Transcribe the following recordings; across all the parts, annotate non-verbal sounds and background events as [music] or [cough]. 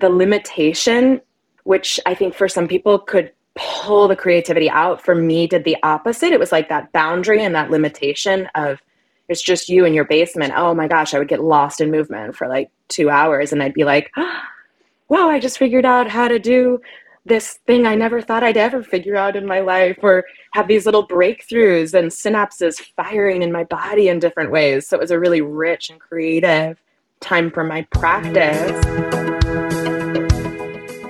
the limitation, which I think for some people could pull the creativity out, for me did the opposite. It was like that boundary and that limitation of it's just you in your basement. Oh my gosh, I would get lost in movement for like two hours and I'd be like, [gasps] wow, I just figured out how to do this thing I never thought I'd ever figure out in my life, or have these little breakthroughs and synapses firing in my body in different ways. So it was a really rich and creative time for my practice.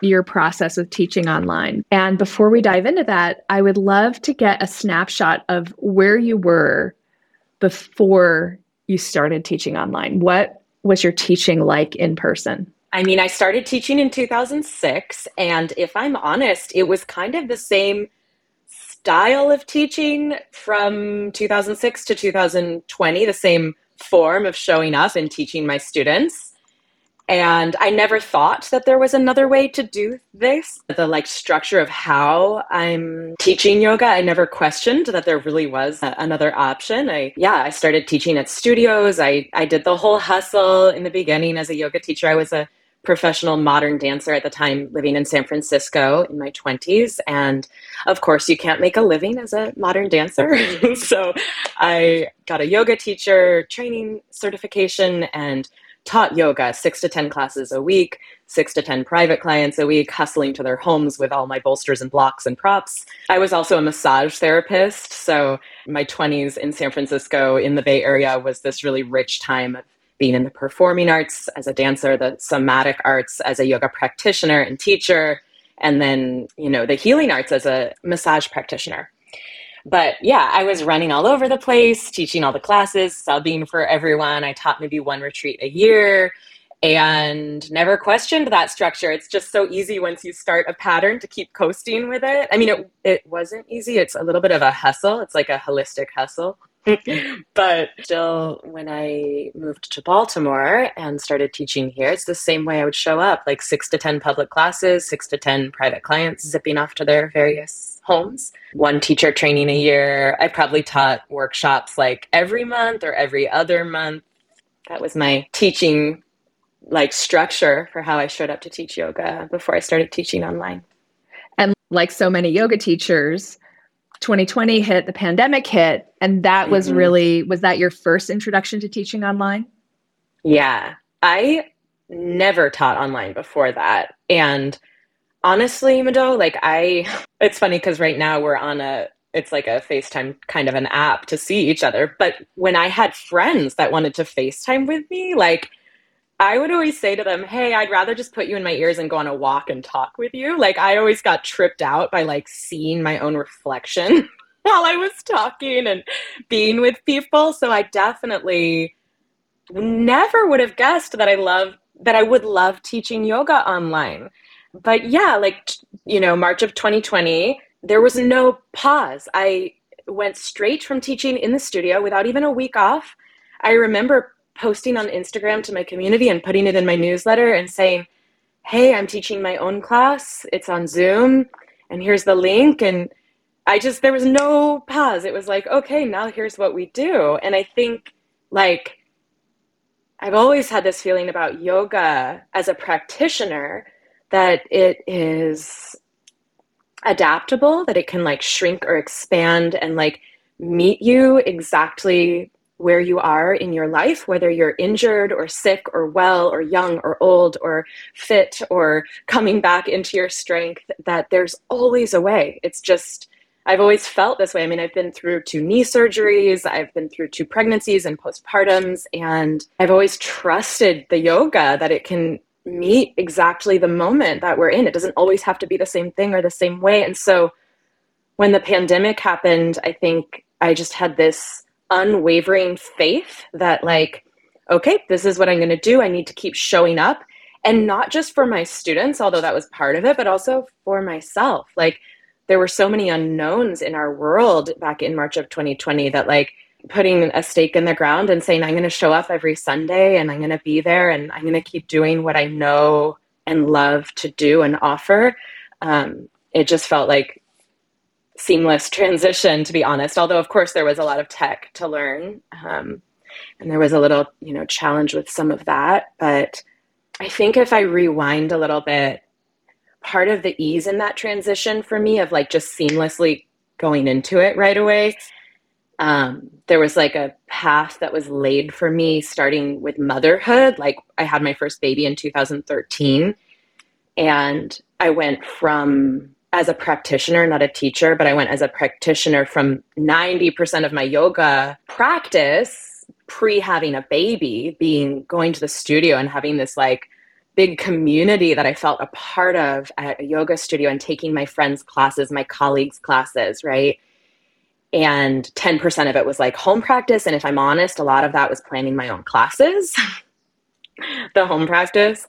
your process of teaching online. And before we dive into that, I would love to get a snapshot of where you were before you started teaching online. What was your teaching like in person? I mean, I started teaching in 2006, and if I'm honest, it was kind of the same style of teaching from 2006 to 2020, the same form of showing up and teaching my students. And I never thought that there was another way to do this. The like structure of how I'm teaching yoga, I never questioned that there really was a, another option. I yeah, I started teaching at studios. I I did the whole hustle in the beginning as a yoga teacher. I was a professional modern dancer at the time living in San Francisco in my 20s. And of course, you can't make a living as a modern dancer. [laughs] so I got a yoga teacher training certification and taught yoga six to 10 classes a week, six to 10 private clients a week, hustling to their homes with all my bolsters and blocks and props. I was also a massage therapist. So my 20s in San Francisco in the Bay Area was this really rich time of being in the performing arts as a dancer, the somatic arts as a yoga practitioner and teacher, and then, you know, the healing arts as a massage practitioner. But yeah, I was running all over the place, teaching all the classes, subbing for everyone. I taught maybe one retreat a year and never questioned that structure. It's just so easy once you start a pattern to keep coasting with it. I mean, it, it wasn't easy. It's a little bit of a hustle. It's like a holistic hustle. [laughs] [laughs] but still, when I moved to Baltimore and started teaching here, it's the same way I would show up like six to 10 public classes, six to 10 private clients zipping off to their various homes. One teacher training a year. I probably taught workshops like every month or every other month. That was my teaching like structure for how I showed up to teach yoga before I started teaching online. And like so many yoga teachers, 2020 hit, the pandemic hit, and that was mm-hmm. really was that your first introduction to teaching online? Yeah. I never taught online before that. And honestly, Mado, like I [laughs] it's funny cuz right now we're on a it's like a FaceTime kind of an app to see each other. But when I had friends that wanted to FaceTime with me, like I would always say to them, "Hey, I'd rather just put you in my ears and go on a walk and talk with you." Like I always got tripped out by like seeing my own reflection [laughs] while I was talking and being with people. So I definitely never would have guessed that I love that I would love teaching yoga online. But yeah, like you know, March of 2020, there was no pause. I went straight from teaching in the studio without even a week off. I remember posting on Instagram to my community and putting it in my newsletter and saying, hey, I'm teaching my own class. It's on Zoom, and here's the link. And I just, there was no pause. It was like, okay, now here's what we do. And I think, like, I've always had this feeling about yoga as a practitioner that it is adaptable, that it can like shrink or expand and like meet you exactly where you are in your life, whether you're injured or sick or well or young or old or fit or coming back into your strength, that there's always a way. It's just, I've always felt this way. I mean, I've been through two knee surgeries, I've been through two pregnancies and postpartums, and I've always trusted the yoga that it can meet exactly the moment that we're in. It doesn't always have to be the same thing or the same way. And so when the pandemic happened, I think I just had this unwavering faith that like okay this is what i'm going to do i need to keep showing up and not just for my students although that was part of it but also for myself like there were so many unknowns in our world back in March of 2020 that like putting a stake in the ground and saying, I'm going to show up every Sunday and I'm going to be there and I'm going to keep doing what I know and love to do and offer. Um, it just felt like seamless transition, to be honest. Although, of course, there was a lot of tech to learn. Um, and there was a little, you know, challenge with some of that. But I think if I rewind a little bit, part of the ease in that transition for me of like just seamlessly going into it right away um, there was like a path that was laid for me starting with motherhood. Like I had my first baby in 2013, and I went from as a practitioner, not a teacher, but I went as a practitioner from 90% of my yoga practice pre having a baby, being going to the studio and having this like big community that I felt a part of at a yoga studio and taking my friends' classes, my colleagues' classes, right? And 10% of it was like home practice. And if i'm honest a lot of that was planning my own classes [laughs] the home practice.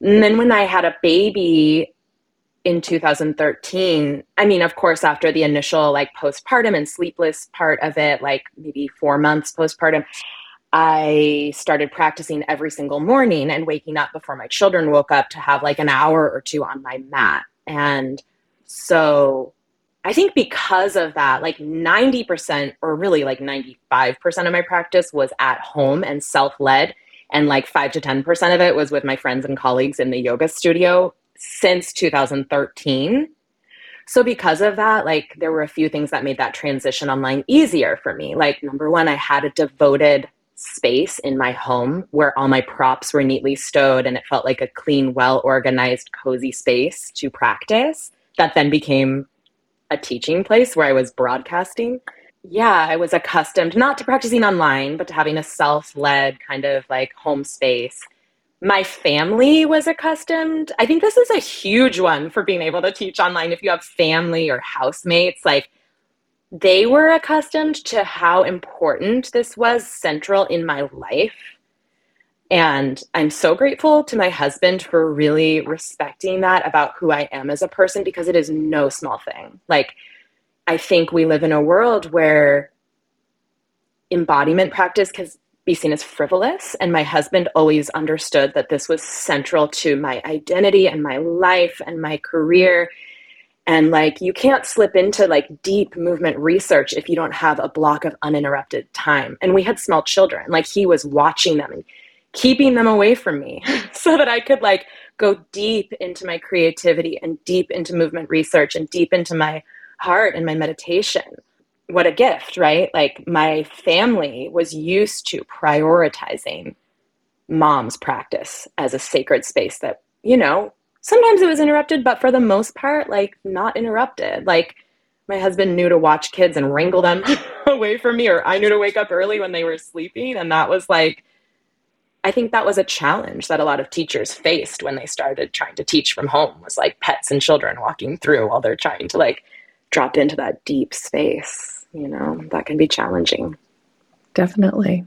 And then when i had a baby in 2013 i mean of course after the initial like postpartum and sleepless part of it like maybe four months postpartum i started practicing every single morning and waking up before my children woke up to have like an hour or two on my mat. And so I think because of that, like 90% or really like 95% of my practice was at home and self led. And like 5 to 10% of it was with my friends and colleagues in the yoga studio since 2013. So, because of that, like there were a few things that made that transition online easier for me. Like, number one, I had a devoted space in my home where all my props were neatly stowed and it felt like a clean, well organized, cozy space to practice. That then became a teaching place where I was broadcasting, yeah, I was accustomed not to practicing online, but to having a self led kind of like home space. My family was accustomed. I think this is a huge one for being able to teach online. If you have family or housemates, like they were accustomed to how important this was central in my life and I'm so grateful to my husband for really respecting that about who I am as a person because it is no small thing. Like, I think we live in a world where embodiment practice can be seen as frivolous. And my husband always understood that this was central to my identity and my life and my career. And like, you can't slip into like deep movement research if you don't have a block of uninterrupted time. And we had small children, like, he was watching them and keeping them away from me [laughs] so that I could like go deep into my creativity and deep into movement research and deep into my heart and my meditation. What a gift, right? Like my family was used to prioritizing mom's practice as a sacred space that, you know, sometimes it was interrupted, but for the most part, like not interrupted. Like my husband knew to watch kids and wrangle them [laughs] away from me, or I knew to wake up early when they were sleeping. And that was like I think that was a challenge that a lot of teachers faced when they started trying to teach from home was like pets and children walking through while they're trying to like drop into that deep space, you know, that can be challenging. Definitely.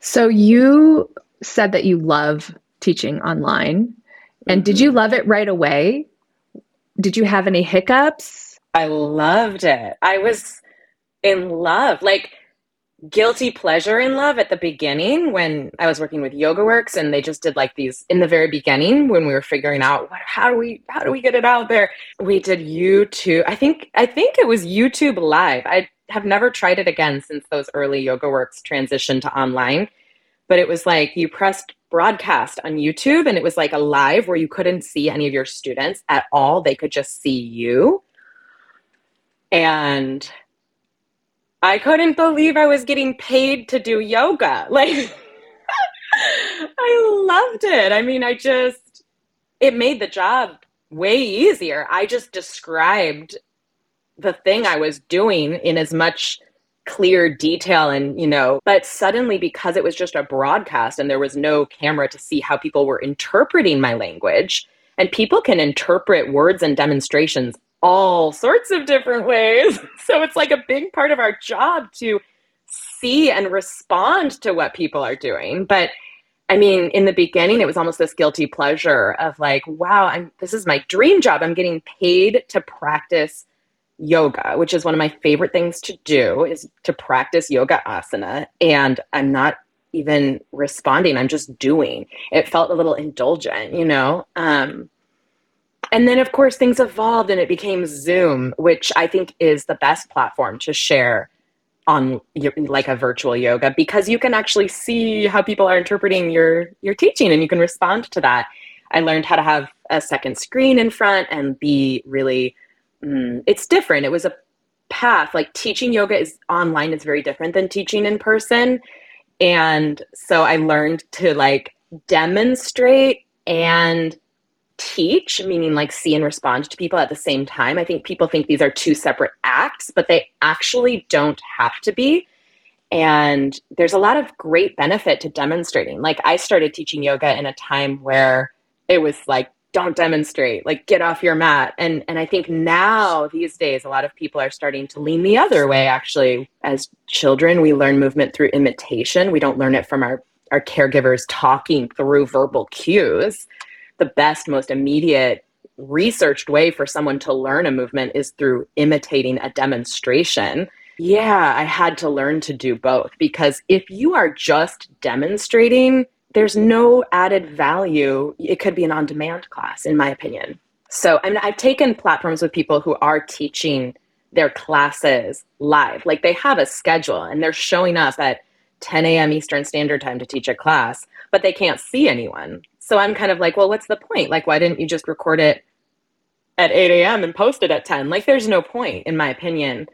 So you said that you love teaching online. And mm-hmm. did you love it right away? Did you have any hiccups? I loved it. I was in love. Like guilty pleasure in love at the beginning when I was working with Yoga Works and they just did like these in the very beginning when we were figuring out what, how do we how do we get it out there. We did YouTube. I think I think it was YouTube Live. I have never tried it again since those early Yoga Works transition to online. But it was like you pressed broadcast on YouTube and it was like a live where you couldn't see any of your students at all. They could just see you. And I couldn't believe I was getting paid to do yoga. [laughs] Like, I loved it. I mean, I just, it made the job way easier. I just described the thing I was doing in as much clear detail and, you know, but suddenly because it was just a broadcast and there was no camera to see how people were interpreting my language, and people can interpret words and demonstrations all sorts of different ways. [laughs] So it's like a big part of our job to see and respond to what people are doing. But I mean, in the beginning, it was almost this guilty pleasure of like, wow, I'm this is my dream job. I'm getting paid to practice yoga, which is one of my favorite things to do is to practice yoga asana and I'm not even responding, I'm just doing. It felt a little indulgent, you know. Um and then of course things evolved and it became Zoom, which I think is the best platform to share on like a virtual yoga because you can actually see how people are interpreting your your teaching and you can respond to that. I learned how to have a second screen in front and be really mm, it's different. It was a path like teaching yoga is online is very different than teaching in person. And so I learned to like demonstrate and teach, meaning like see and respond to people at the same time. I think people think these are two separate acts, but they actually don't have to be. And there's a lot of great benefit to demonstrating. Like I started teaching yoga in a time where it was like don't demonstrate like get off your mat and and i think now these days a lot of people are starting to lean the other way actually as children we learn movement through imitation we don't learn it from our our caregivers talking through verbal cues the best, most immediate researched way for someone to learn a movement is through imitating a demonstration. Yeah, I had to learn to do both because if you are just demonstrating, there's no added value. It could be an on demand class, in my opinion. So I mean, I've taken platforms with people who are teaching their classes live. Like they have a schedule and they're showing up at 10 a.m. Eastern Standard Time to teach a class, but they can't see anyone. So I'm kind of like, well, what's the point? Like, why didn't you just record it at 8 a.m. and post it at 10? Like, there's no point, in my opinion.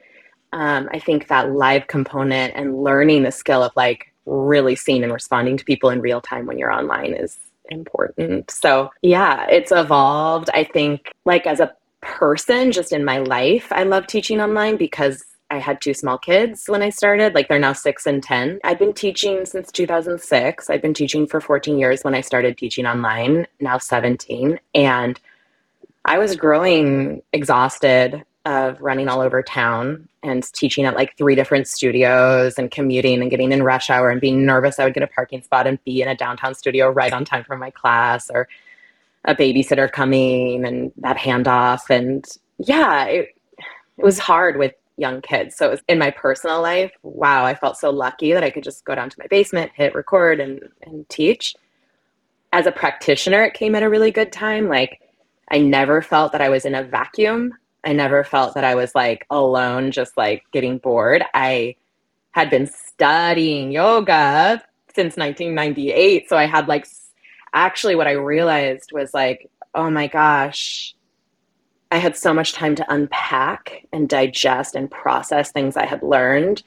Um, I think that live component and learning the skill of like really seeing and responding to people in real time when you're online is important. So, yeah, it's evolved. I think, like, as a person, just in my life, I love teaching online because I had two small kids when I started. Like they're now six and 10. I've been teaching since 2006. I've been teaching for 14 years when I started teaching online, now 17. And I was growing exhausted of running all over town and teaching at like three different studios and commuting and getting in rush hour and being nervous I would get a parking spot and be in a downtown studio right on time for my class or a babysitter coming and that handoff. And yeah, it, it was hard with young kids. So it was in my personal life, wow, I felt so lucky that I could just go down to my basement, hit record and, and teach. As a practitioner, it came at a really good time. Like I never felt that I was in a vacuum. I never felt that I was like alone, just like getting bored. I had been studying yoga since 1998. So I had like, actually, what I realized was like, oh my gosh, I had so much time to unpack and digest and process things I had learned.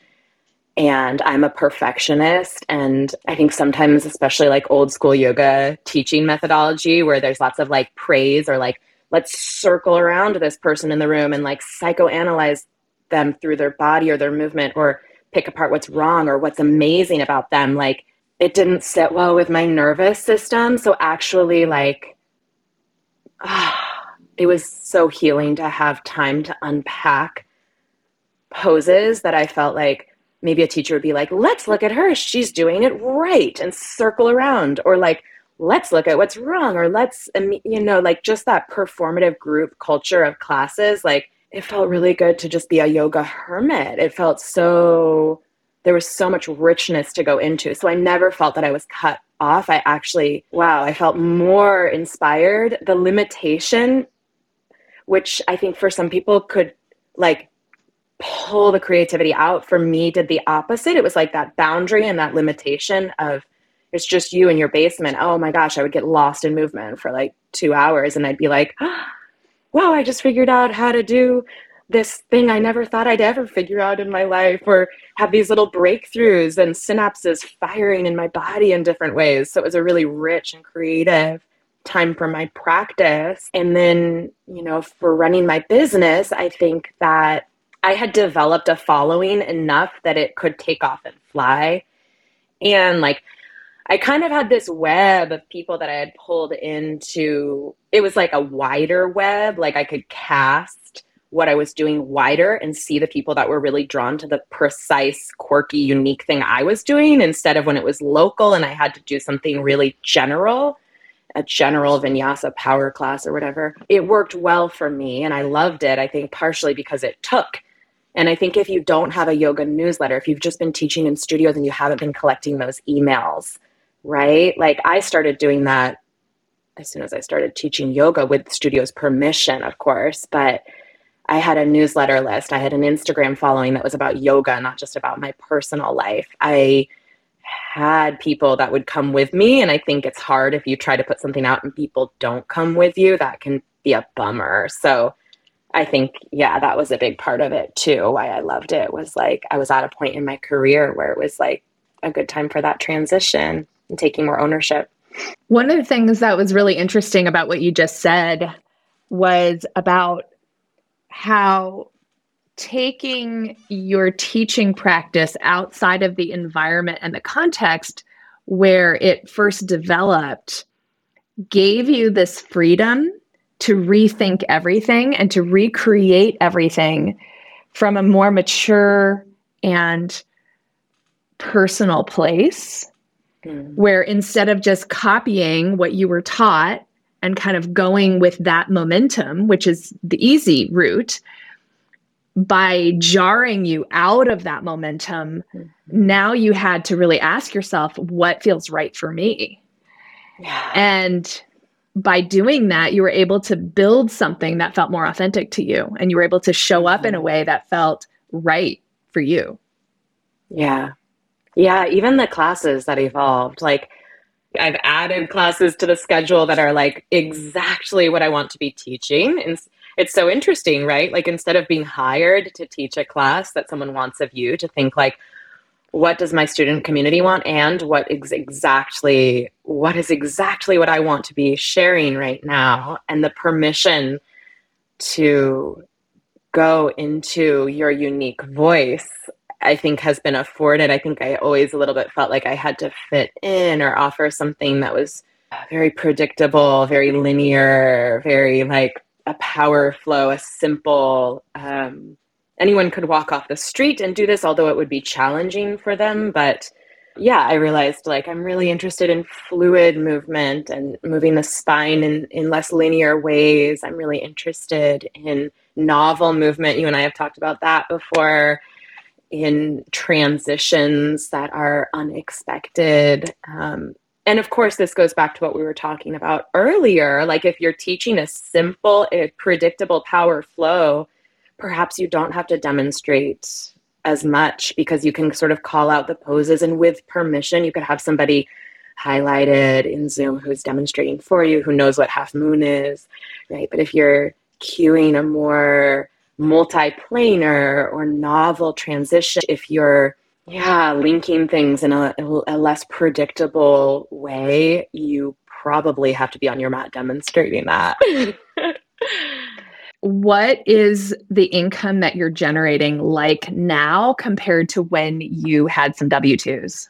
And I'm a perfectionist. And I think sometimes, especially like old school yoga teaching methodology, where there's lots of like praise or like, let's circle around this person in the room and like psychoanalyze them through their body or their movement or pick apart what's wrong or what's amazing about them. Like, it didn't sit well with my nervous system. So, actually, like, [sighs] it was so healing to have time to unpack poses that I felt like maybe a teacher would be like, let's look at her. She's doing it right and circle around. Or like, let's look at what's wrong. Or let's, you know, like just that performative group culture of classes. Like, it felt really good to just be a yoga hermit. It felt so, there was so much richness to go into. So I never felt that I was cut off. I actually, wow, I felt more inspired. The limitation which I think for some people could like pull the creativity out. For me, did the opposite. It was like that boundary and that limitation of it's just you in your basement. Oh my gosh, I would get lost in movement for like two hours and I'd be like, oh, [gasps] wow, I just figured out how to do this thing I never thought I'd ever figure out in my life, or have these little breakthroughs and synapses firing in my body in different ways. So it was a really rich and creative time for my practice. And then, you know, for running my business, I think that I had developed a following enough that it could take off and fly. And like, I kind of had this web of people that I had pulled into, it was like a wider web. Like I could cast what I was doing wider and see the people that were really drawn to the precise, quirky, unique thing I was doing instead of when it was local and I had to do something really general a general vinyasa power class or whatever. It worked well for me and I loved it. I think partially because it took. And I think if you don't have a yoga newsletter, if you've just been teaching in studios and you haven't been collecting those emails, right? Like I started doing that as soon as I started teaching yoga with studio's permission, of course, but I had a newsletter list. I had an Instagram following that was about yoga, not just about my personal life. I had people that would come with me. And I think it's hard if you try to put something out and people don't come with you. That can be a bummer. So I think, yeah, that was a big part of it too. Why I loved it was like I was at a point in my career where it was like a good time for that transition and taking more ownership. One of the things that was really interesting about what you just said was about how taking your teaching practice outside of the environment and the context where it first developed gave you this freedom to rethink everything and to recreate everything from a more mature and personal place mm. where instead of just copying what you were taught and kind of going with that momentum which is the easy route by jarring you out of that momentum, mm-hmm. now you had to really ask yourself, what feels right for me? Yeah. And by doing that, you were able to build something that felt more authentic to you and you were able to show up in a mm-hmm. way that felt right for you. Yeah. Yeah. Even the classes that evolved, like, I've added classes to the schedule that are like exactly what I want to be teaching. And it's so interesting, right? Like instead of being hired to teach a class that someone wants of you, to think like, what does my student community want and what is exactly what is exactly what I want to be sharing right now and the permission to go into your unique voice I think has been afforded. I think I always a little bit felt like I had to fit in or offer something that was very predictable, very linear, very like a power flow, a simple. Um, anyone could walk off the street and do this, although it would be challenging for them. But yeah, I realized like I'm really interested in fluid movement and moving the spine in, in less linear ways. I'm really interested in novel movement. You and I have talked about that before in transitions that are unexpected. Um, and of course this goes back to what we were talking about earlier like if you're teaching a simple a predictable power flow perhaps you don't have to demonstrate as much because you can sort of call out the poses. And with permission you could have somebody highlighted in zoom who's demonstrating for you who knows what half moon is right? But if you're cueing a more multiplanar or novel transition if you're yeah, linking things in a, a less predictable way, you probably have to be on your mat demonstrating that. [laughs] what is the income that you're generating like now compared to when you had some W 2s?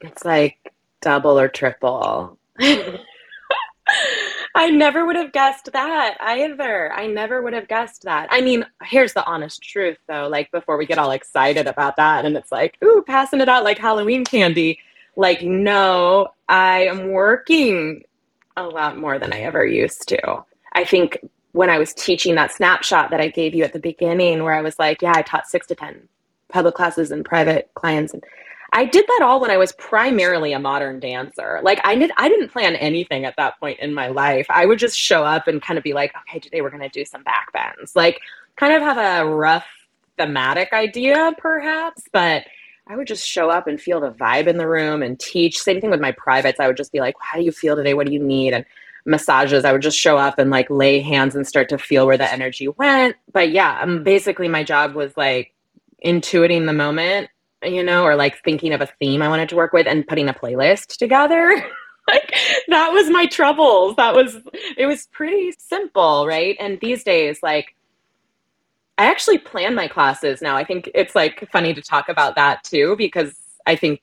It's like double or triple. [laughs] I never would have guessed that either. I never would have guessed that. I mean, here's the honest truth though, like before we get all excited about that and it's like, ooh, passing it out like Halloween candy. Like, no, I am working a lot more than I ever used to. I think when I was teaching that snapshot that I gave you at the beginning, where I was like, yeah, I taught six to 10 public classes and private clients. And I did that all when I was primarily a modern dancer. Like I did I didn't plan anything at that point in my life. I would just show up and kind of be like, okay, today we're going to do some back bends. Like kind of have a rough thematic idea perhaps, but I would just show up and feel the vibe in the room and teach. Same thing with my privates. I would just be like, how do you feel today? What do you need? And massages, I would just show up and like lay hands and start to feel where the energy went. But yeah, um, basically my job was like intuiting the moment you know, or like thinking of a theme I wanted to work with and putting a playlist together. [laughs] like that was my troubles. That was it was pretty simple, right? And these days like I actually plan my classes now. I think it's like funny to talk about that too because I think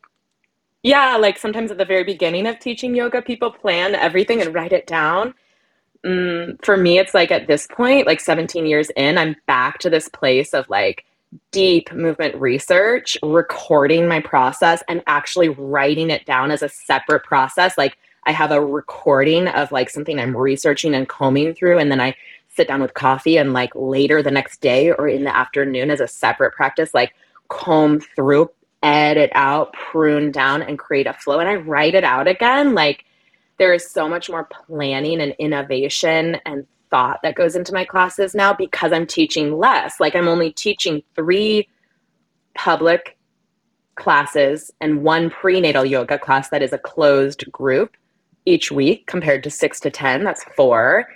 yeah, like sometimes at the very beginning of teaching yoga, people plan everything and write it down. Mm, for me, it's like at this point, like 17 years in, I'm back to this place of like, deep movement research, recording my process and actually writing it down as a separate process. Like I have a recording of like something I'm researching and combing through, and then I sit down with coffee and like later the next day or in the afternoon as a separate practice, like comb through, edit out, prune down, and create a flow. And I write it out again. Like there is so much more planning and innovation and thought that goes into my classes now because I'm teaching less. Like I'm only teaching three public classes and one prenatal yoga class that is a closed group each week compared to six to 10. That's four.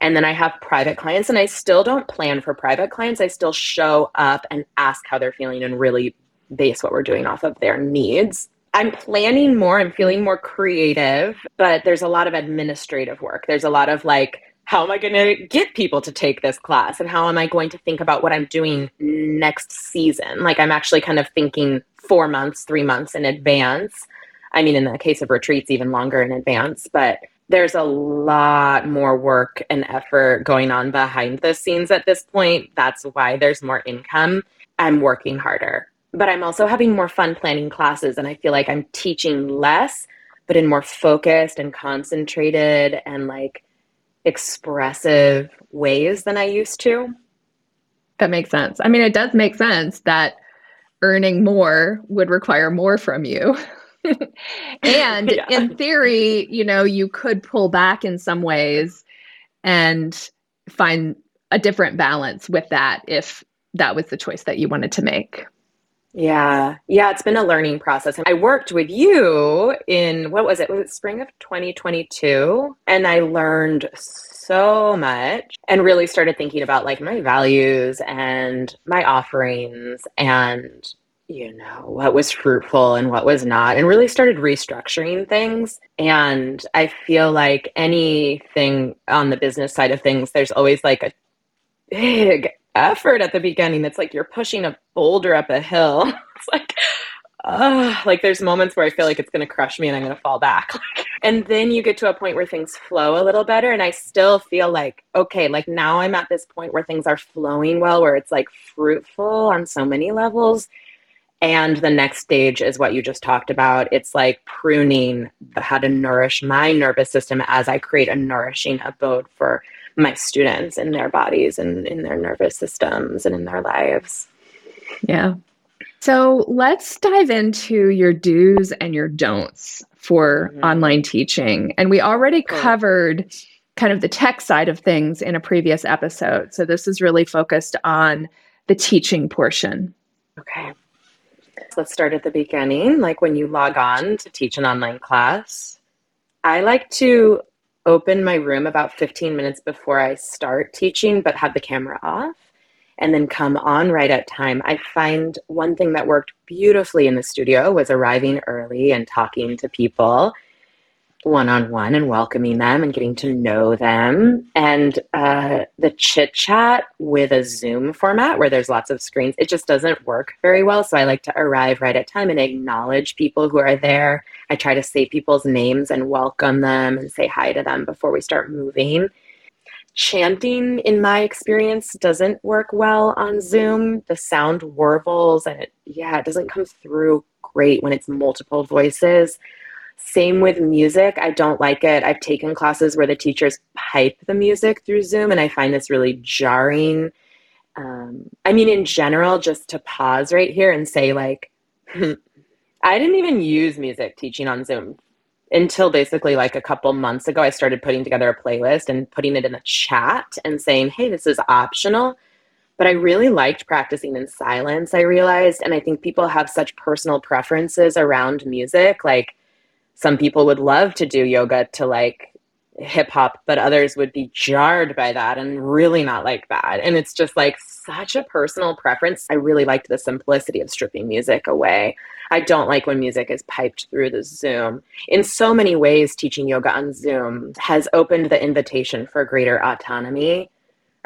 And then I have private clients, and I still don't plan for private clients. I still show up and ask how they're feeling and really base what we're doing off of their needs. I'm planning more, I'm feeling more creative, but there's a lot of administrative work. There's a lot of like, how am I going to get people to take this class? And how am I going to think about what I'm doing next season? Like, I'm actually kind of thinking four months, three months in advance. I mean, in the case of retreats, even longer in advance, but there's a lot more work and effort going on behind the scenes at this point. That's why there's more income. I'm working harder but I'm also having more fun planning classes. And I feel like I'm teaching less, but in more focused and concentrated and like expressive ways than I used to. That makes sense. I mean, it does make sense that earning more would require more from you. [laughs] and [laughs] yeah. in theory, you know, you could pull back in some ways and find a different balance with that if that was the choice that you wanted to make. Yeah. Yeah, it's been a learning process. I worked with you in what was it? Was it spring of 2022? And I learned so much and really started thinking about like my values and my offerings and you know what was fruitful and what was not and really started restructuring things and i feel like anything on the business side of things there's always like a big effort at the beginning. It's like you're pushing a boulder up a hill. [laughs] it's like, uh, like there's moments where I feel like it's going to crush me and I'm going to fall back. [laughs] and then you get to a point where things flow a little better. And I still feel like, okay, like now I'm at this point where things are flowing well, where it's like fruitful on so many levels. And the next stage is what you just talked about. It's like pruning how to nourish my nervous system as I create a nourishing abode for my students in their bodies and in their nervous systems and in their lives. Yeah. So let's dive into your do's and your don'ts for mm-hmm. online teaching. And we already cool. covered kind of the tech side of things in a previous episode. So this is really focused on the teaching portion. Okay. So let's start at the beginning. Like when you log on to teach an online class, I like to open my room about 15 minutes before I start teaching, but have the camera off and then come on right at time. I find one thing that worked beautifully in the studio was arriving early and talking to people one on one and welcoming them and getting to know them. And uh, the chit chat with a Zoom format where there's lots of screens, it just doesn't work very well. So I like to arrive right at time and acknowledge people who are there. I try to say people's names and welcome them and say hi to them before we start moving. Chanting, in my experience, doesn't work well on Zoom. The sound warbles and it, yeah, it doesn't come through great when it's multiple voices. Same with music. I don't like it. I've taken classes where the teachers pipe the music through Zoom, and I find this really jarring. Um, I mean, in general, just to pause right here and say, like, [laughs] I didn't even use music teaching on Zoom until basically like a couple months ago. I started putting together a playlist and putting it in the chat and saying, hey, this is optional. But I really liked practicing in silence, I realized. And I think people have such personal preferences around music. Like, some people would love to do yoga to like hip hop, but others would be jarred by that and really not like that. And it's just like such a personal preference. I really liked the simplicity of stripping music away. I don't like when music is piped through the Zoom. In so many ways, teaching yoga on Zoom has opened the invitation for greater autonomy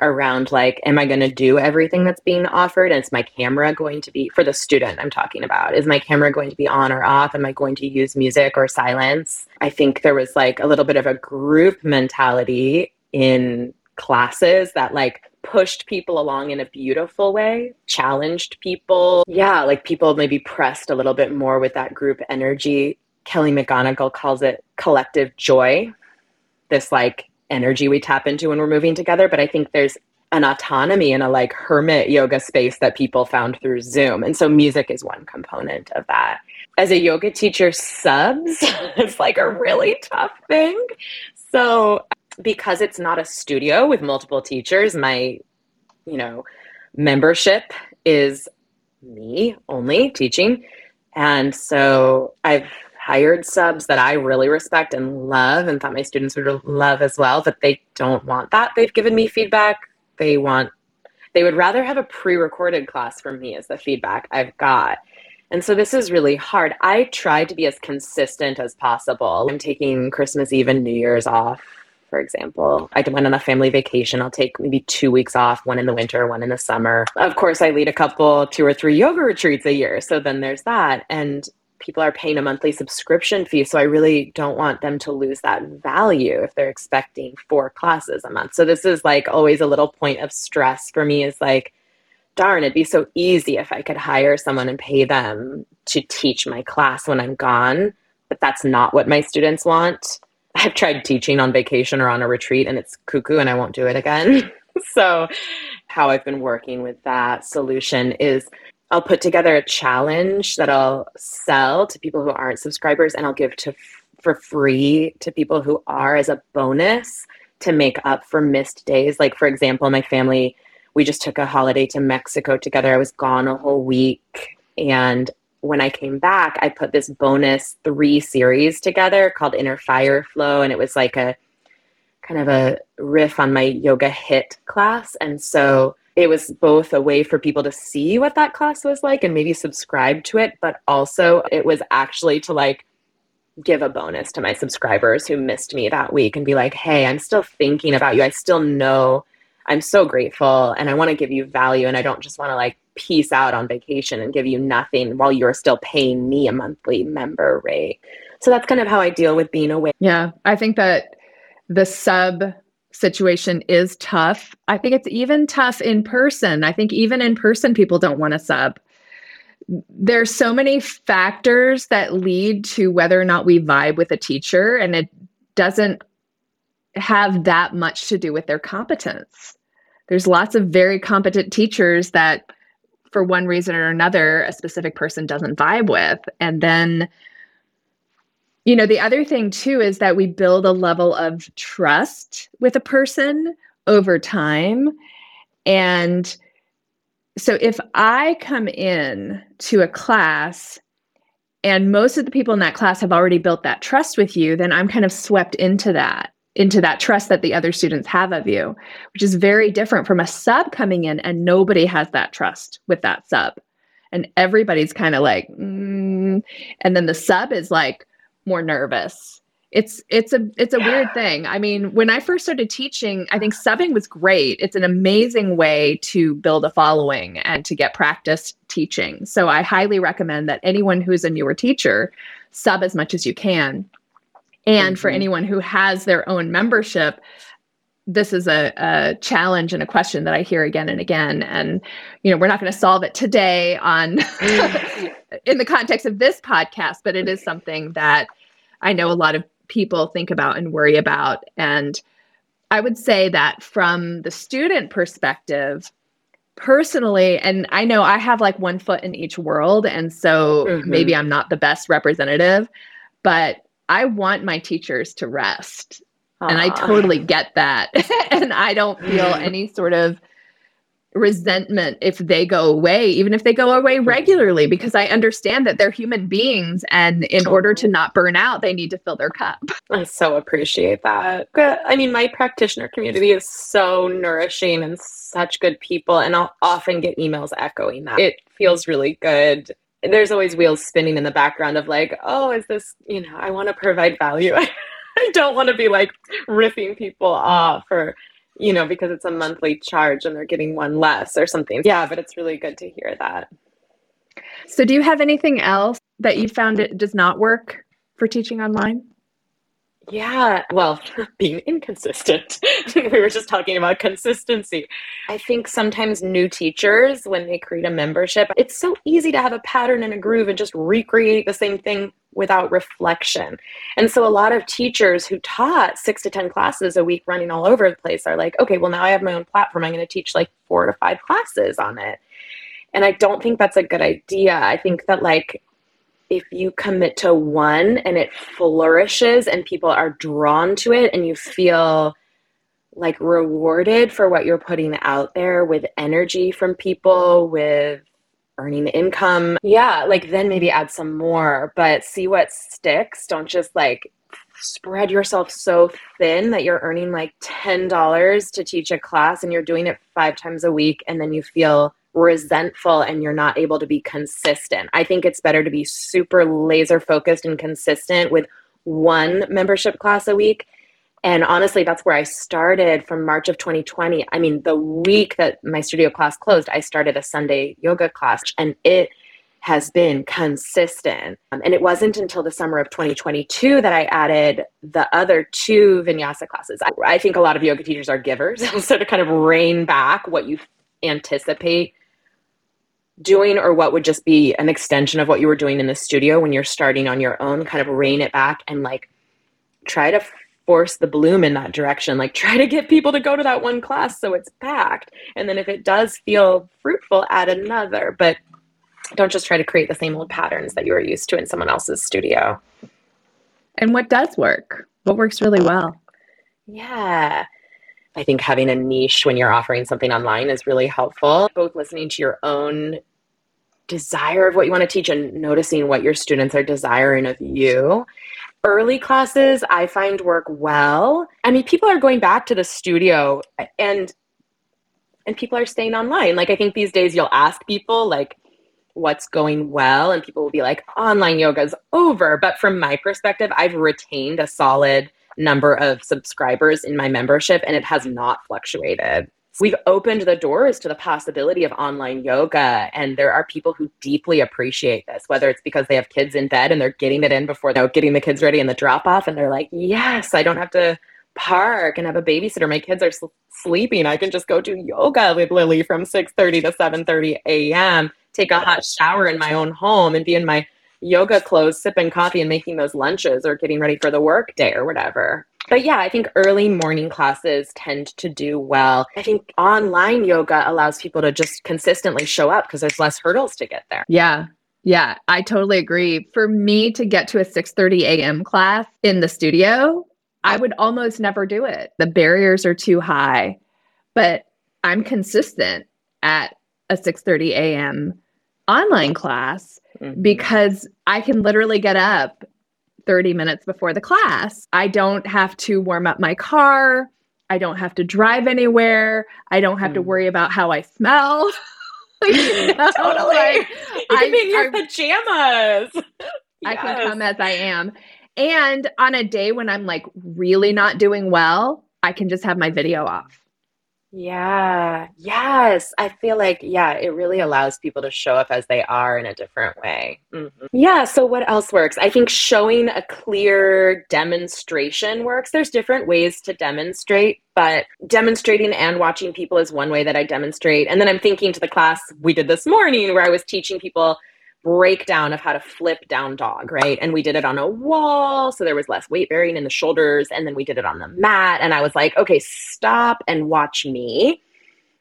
around like am i going to do everything that's being offered? And is my camera going to be for the student i'm talking about is my camera going to be on or off? Am i going to use music or silence? I think there was like a little bit of a group mentality in classes that like pushed people along in a beautiful way challenged people. Yeah like people maybe pressed a little bit more with that group energy. Kelly McGonigal calls it collective joy, this like energy we tap into when we're moving together. But I think there's an autonomy in a like hermit yoga space that people found through Zoom. And so music is one component of that. As a yoga teacher, subs [laughs] is like a really tough thing. So because it's not a studio with multiple teachers, my, you know, membership is me only teaching. And so I've hired subs that I really respect and love and thought my students would love as well, but they don't want that. They've given me feedback. They want, they would rather have a pre recorded class from me as the feedback I've got. And so this is really hard. I try to be as consistent as possible. I'm taking Christmas Eve and New Year's off for example. I went on a family vacation. I'll take maybe two weeks off, one in the winter, one in the summer. Of course, I lead a couple, two or three yoga retreats a year. So then there's that. And people are paying a monthly subscription fee. So I really don't want them to lose that value if they're expecting four classes a month. So this is like always a little point of stress for me is like, darn, it'd be so easy if I could hire someone and pay them to teach my class when I'm gone. But that's not what my students want. [laughs] I've tried teaching on vacation or on a retreat and it's cuckoo and I won't do it again. [laughs] so, how I've been working with that solution is I'll put together a challenge that I'll sell to people who aren't subscribers and I'll give to for free to people who are as a bonus to make up for missed days. Like for example, my family we just took a holiday to Mexico together. I was gone a whole week and when I came back, I put this bonus three series together called Inner Fire Flow. And it was like a kind of a riff on my yoga HIIT class. And so it was both a way for people to see what that class was like and maybe subscribe to it, but also it was actually to like give a bonus to my subscribers who missed me that week and be like, hey, I'm still thinking about you. I still know I'm so grateful and I want to give you value and I don't just want to like peace out on vacation and give you nothing while you're still paying me a monthly member rate. So that's kind of how I deal with being away. Yeah, I think that the sub situation is tough. I think it's even tough in person. I think even in person, people don't want to sub. There's so many factors that lead to whether or not we vibe with a teacher, and it doesn't have that much to do with their competence. There's lots of very competent teachers that for one reason or another a specific person doesn't vibe with and then you know the other thing too is that we build a level of trust with a person over time and so if i come in to a class and most of the people in that class have already built that trust with you then i'm kind of swept into that into that trust that the other students have of you, which is very different from a sub coming in and nobody has that trust with that sub. And everybody's kind of like, mm. and then the sub is like more nervous. It's it's a it's a weird thing. I mean, when I first started teaching, I think subbing was great. It's an amazing way to build a following and to get practice teaching. So I highly recommend that anyone who's a newer teacher sub as much as you can and mm-hmm. for anyone who has their own membership, this is a, a, challenge and a question that I hear again and again. And, you know, we're not going to solve it today on [laughs] in the context of this podcast, but it is something that I know a lot of people think about and worry about. And I would say that from the student perspective, personally, and I know I have like one foot in each world. And so mm-hmm. maybe I'm not the best representative, but I want my teachers to rest. Aww. And I totally get that. [laughs] [laughs] and I don't feel any sort of resentment if they go away, even if they go away regularly, because I understand that they're human beings. And in order to not burn out, they need to fill their cup. I so appreciate that. I mean, my practitioner community is so nourishing and such good people. And I'll often get emails echoing that. It feels really good there's always wheels spinning in the background of like, oh, is this, you know, I want to provide value. [laughs] [laughs] I don't want to be like ripping people off or, you know, because it's a monthly charge and they're getting one less or something. Yeah, but it's really good to hear that. So, do you have anything else that you found it does not work for teaching online? Yeah, well, [laughs] being inconsistent. [laughs] we were just talking about consistency. I think sometimes new teachers, when they create a membership, it's so easy to have a pattern and a groove and just recreate the same thing without reflection. And so a lot of teachers who taught six to 10 classes a week running all over the place are like, okay, well, now I have my own platform. I'm going to teach like four to five classes on it. And I don't think that's a good idea. I think that like if you commit to one and it flourishes and people are drawn to it and you feel like rewarded for what you're putting out there with energy from people, with earning income. Yeah, like then maybe add some more, but see what sticks. Don't just like spread yourself so thin that you're earning like $10 to teach a class and you're doing it five times a week and then you feel resentful and you're not able to be consistent. I think it's better to be super laser focused and consistent with one membership class a week and honestly, that's where I started from March of 2020. I mean, the week that my studio class closed, I started a Sunday yoga class, and it has been consistent. Um, and it wasn't until the summer of 2022 that I added the other two vinyasa classes. I, I think a lot of yoga teachers are givers. [laughs] so to kind of rein back what you anticipate doing or what would just be an extension of what you were doing in the studio when you're starting on your own, kind of rein it back and like try to force the bloom in that direction. Like try to get people to go to that one class so it's packed. And then if it does feel fruitful, add another. But don't just try to create the same old patterns that you were used to in someone else's studio. And what does work? What works really well? Yeah. I think having a niche when you're offering something online is really helpful. Both listening to your own desire of what you want to teach and noticing what your students are desiring of you early classes I find work well. I mean, people are going back to the studio and and people are staying online. Like I think these days you'll ask people like what's going well and people will be like online yoga's over, but from my perspective, I've retained a solid number of subscribers in my membership and it has not fluctuated. We've opened the doors to the possibility of online yoga and there are people who deeply appreciate this whether it's because they have kids in bed and they're getting it in before they're getting the kids ready in the drop off and they're like yes i don't have to park and have a babysitter. My kids are sleeping. I can just go do yoga with lily from 6.30 to 7.30 a.m take a hot shower in my own home and be in my yoga clothes sipping coffee and making those lunches or getting ready for the work day or whatever but yeah, I think early morning classes tend to do well. I think online yoga allows people to just consistently show up because there's less hurdles to get there. Yeah. Yeah, I totally agree. For me to get to a 6:30 a.m. class in the studio, I would almost never do it. The barriers are too high. But I'm consistent at a 6:30 a.m. online class mm-hmm. because I can literally get up 30 minutes before the class. I don't have to warm up my car. I don't have to drive anywhere. I don't have mm. to worry about how I smell. [laughs] you [laughs] know, totally. Like, you can I, be in your I, pajamas. yes. I can come as I am. And on a day when I'm like really not doing well, I can just have my video off. Yeah. Yes. I feel like, yeah, it really allows people to show up as they are in a different way. Mm-hmm. Yeah. So, what else works? I think showing a clear demonstration works. There's different ways to demonstrate, but demonstrating and watching people is one way that I demonstrate. And then I'm thinking to the class we did this morning where I was teaching people breakdown of how to flip down dog, right? And we did it on a wall, so there was less weight bearing in the shoulders, and then we did it on the mat. And I was like, okay, stop and watch me.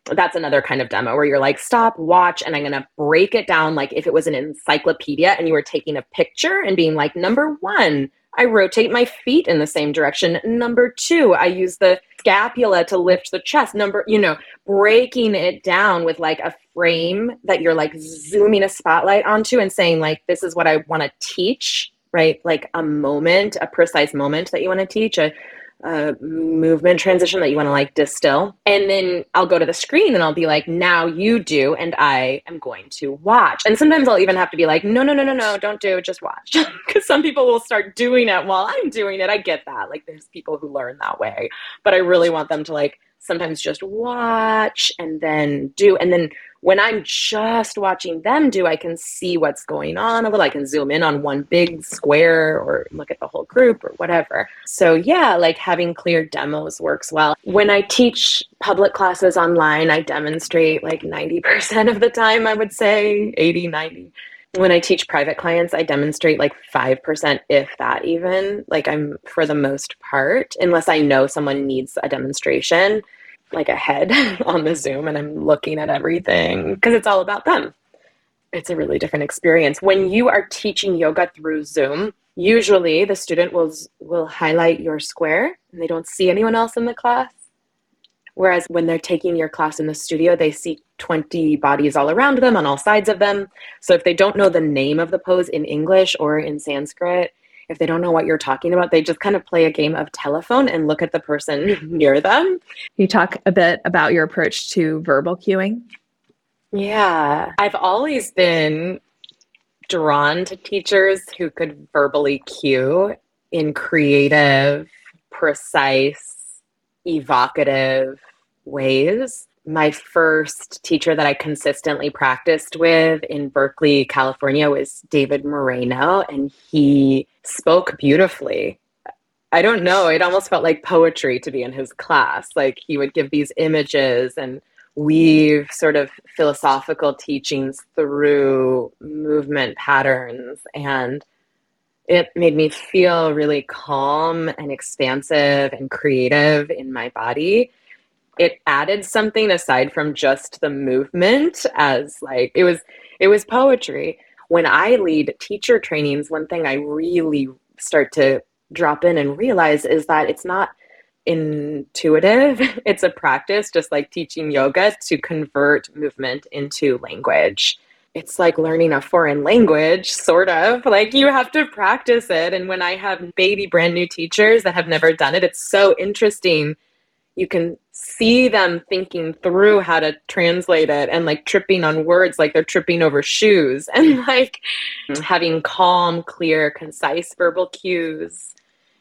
That's another kind of demo where you're like, stop, watch, and I'm gonna break it down like if it was an encyclopedia and you were taking a picture and being like, number one, I rotate my feet in the same direction. Number two, I use the scapula to lift the chest. Number, you know, breaking it down with like a frame that you're like zooming a spotlight onto and saying, like, this is what I want to teach, right? Like a moment, a precise moment that you want to teach, a a movement transition that you want to like distill. And then I'll go to the screen and I'll be like, now you do, and I am going to watch. And sometimes I'll even have to be like, no, no, no, no, no, don't do, just watch. [laughs] Because some people will start doing it while I'm doing it. I get that. Like there's people who learn that way. But I really want them to like sometimes just watch and then do. And then when I'm just watching them do, I can see what's going on a little. I can zoom in on one big square or look at the whole group or whatever. So, yeah, like having clear demos works well. When I teach public classes online, I demonstrate like 90% of the time, I would say 80, 90 when I teach private clients, I demonstrate like 5%, if that even. Like, I'm for the most part, unless I know someone needs a demonstration, like ahead [laughs] on the Zoom and I'm looking at everything because it's all about them. It's a really different experience. When you are teaching yoga through Zoom, usually the student will will highlight your square and they don't see anyone else in the class whereas when they're taking your class in the studio they see 20 bodies all around them on all sides of them so if they don't know the name of the pose in english or in sanskrit if they don't know what you're talking about they just kind of play a game of telephone and look at the person [laughs] near them. You talk a bit about your approach to verbal cueing? Yeah. I've always been drawn to teachers who could verbally cue in creative, precise, evocative ways. My first teacher that I consistently practiced with in Berkeley, California was David Moreno, and he spoke beautifully. I don't know, it almost felt like poetry to be in his class. Like he would give these images and weave sort of philosophical teachings through movement patterns and it made me feel really calm and expansive and creative in my body it added something aside from just the movement as like it was it was poetry when i lead teacher trainings one thing i really start to drop in and realize is that it's not intuitive. [laughs] It's a practice, just like teaching yoga, to convert movement into language. It's like learning a foreign language, sort of. Like you have to practice it. And when I have baby brand new teachers that have never done it, it's so interesting. You can see them thinking through how to translate it and like tripping on words like they're tripping over shoes and mm-hmm. like mm-hmm. having calm, clear, concise verbal cues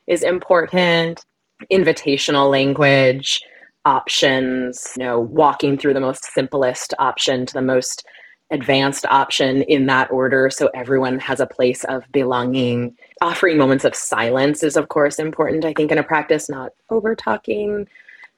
is important invitational language options, you know, walking through the most simplest option to the most advanced option in that order so everyone has a place of belonging. Offering moments of silence is, of course, important, I think, in a practice, not over talking.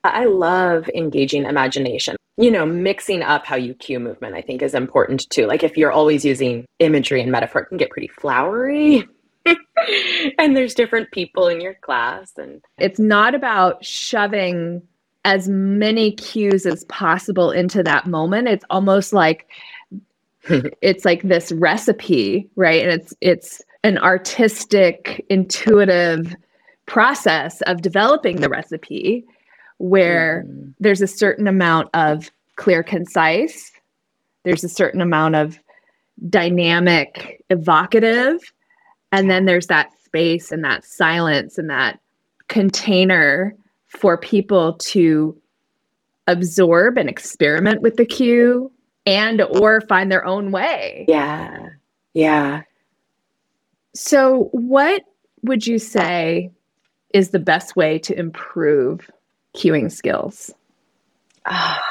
I love engaging imagination. You know, mixing up how you cue movement, I think, is important too. Like if you're always using imagery and metaphor, it can get pretty flowery. [laughs] and there's different people in your class and it's not about shoving as many cues as possible into that moment it's almost like [laughs] it's like this recipe right and it's it's an artistic intuitive process of developing the recipe where mm. there's a certain amount of clear concise there's a certain amount of dynamic evocative and then there's that space and that silence and that container for people to absorb and experiment with the cue and or find their own way. Yeah. Yeah. So what would you say is the best way to improve cueing skills? Ah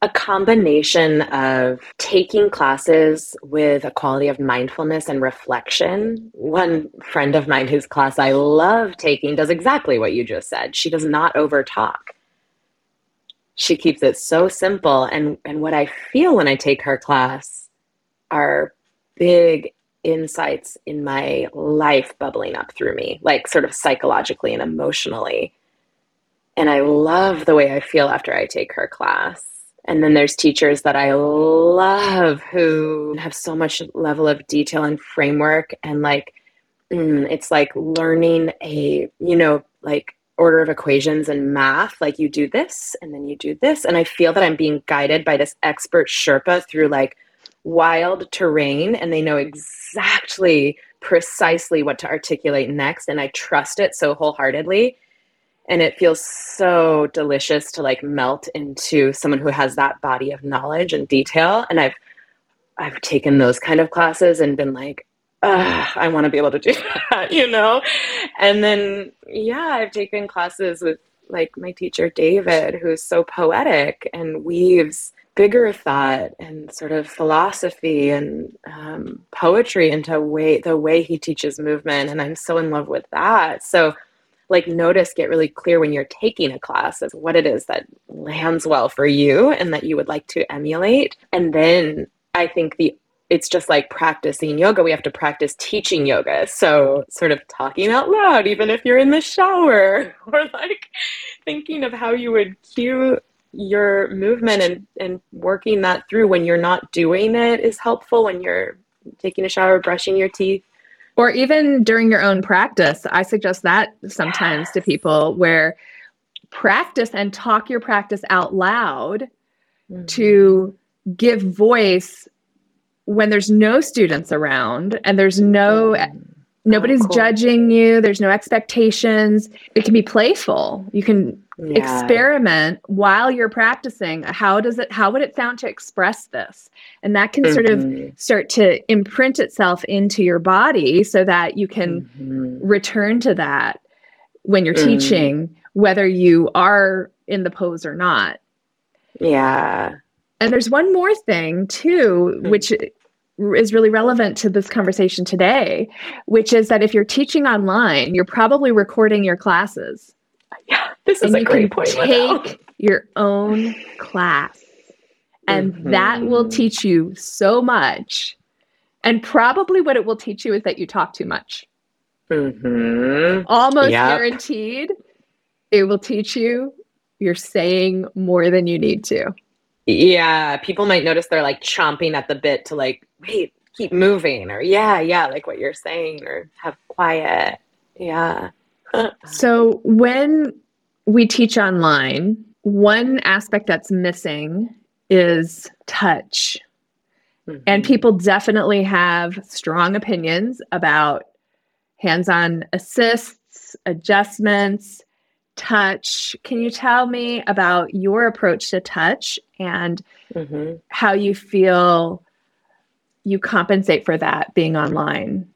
a combination of taking classes with a quality of mindfulness and reflection. One friend of mine whose class I love taking does exactly what you just said. She does not overtalk. She keeps it so simple and and what I feel when I take her class are big insights in my life bubbling up through me, like sort of psychologically and emotionally. And I love the way I feel after I take her class and then there's teachers that I love who have so much level of detail and framework and like mm, it's like learning a, you know, like order of equations and math. Like you do this and then you do this. And I feel that I'm being guided by this expert Sherpa through like wild terrain and they know exactly precisely what to articulate next. And I trust it so wholeheartedly and it feels so delicious to like melt into someone who has that body of knowledge and detail. And i've i've taken those kind of classes and been like i want to be able to do [laughs] that you know? And then yeah i've taken classes with like my teacher david who's so poetic and weaves bigger thought and sort of philosophy and um, poetry into way the way he teaches movement. And i'm so in love with that. So like notice get really clear when you're taking a class of what it is that lands well for you and that you would like to emulate and then i think the it's just like practicing yoga. We have to practice teaching yoga. So, sort of talking out loud, even if you're in the shower, [laughs] or like thinking of how you would cue your movement and, and working that through when you're not doing it is helpful when you're taking a shower, brushing your teeth. Or even during your own practice. I suggest that sometimes yes. to people where practice and talk your practice out loud mm-hmm. to give voice when there's no students around and there's no mm-hmm. nobody's oh, cool. judging you there's no expectations it can be playful you can yeah. experiment while you're practicing how does it how would it sound to express this and that can mm-hmm. sort of mm-hmm. start to imprint itself into your body so that you can mm-hmm. return to that when you're mm. teaching whether you are in the pose or not yeah and there's one more thing too, hmm. which is really relevant to this conversation today, which is that if you're teaching online, you're probably recording your classes. Yeah, this is and a great point. Take your own class, and mm-hmm. that will teach you so much. And probably what it will teach you is that you talk too much. Mm-hmm. Almost yep. guaranteed, it will teach you you're saying more than you need to. Yeah, people might notice they're like chomping at the bit to like, wait, keep moving, or yeah, yeah, like what you're saying, or have quiet. Yeah. [laughs] so when we teach online, one aspect that's missing is touch. Mm-hmm. And people definitely have strong opinions about hands on assists, adjustments, touch. Can you tell me about your approach to touch and mm-hmm. how you feel you compensate for that being online?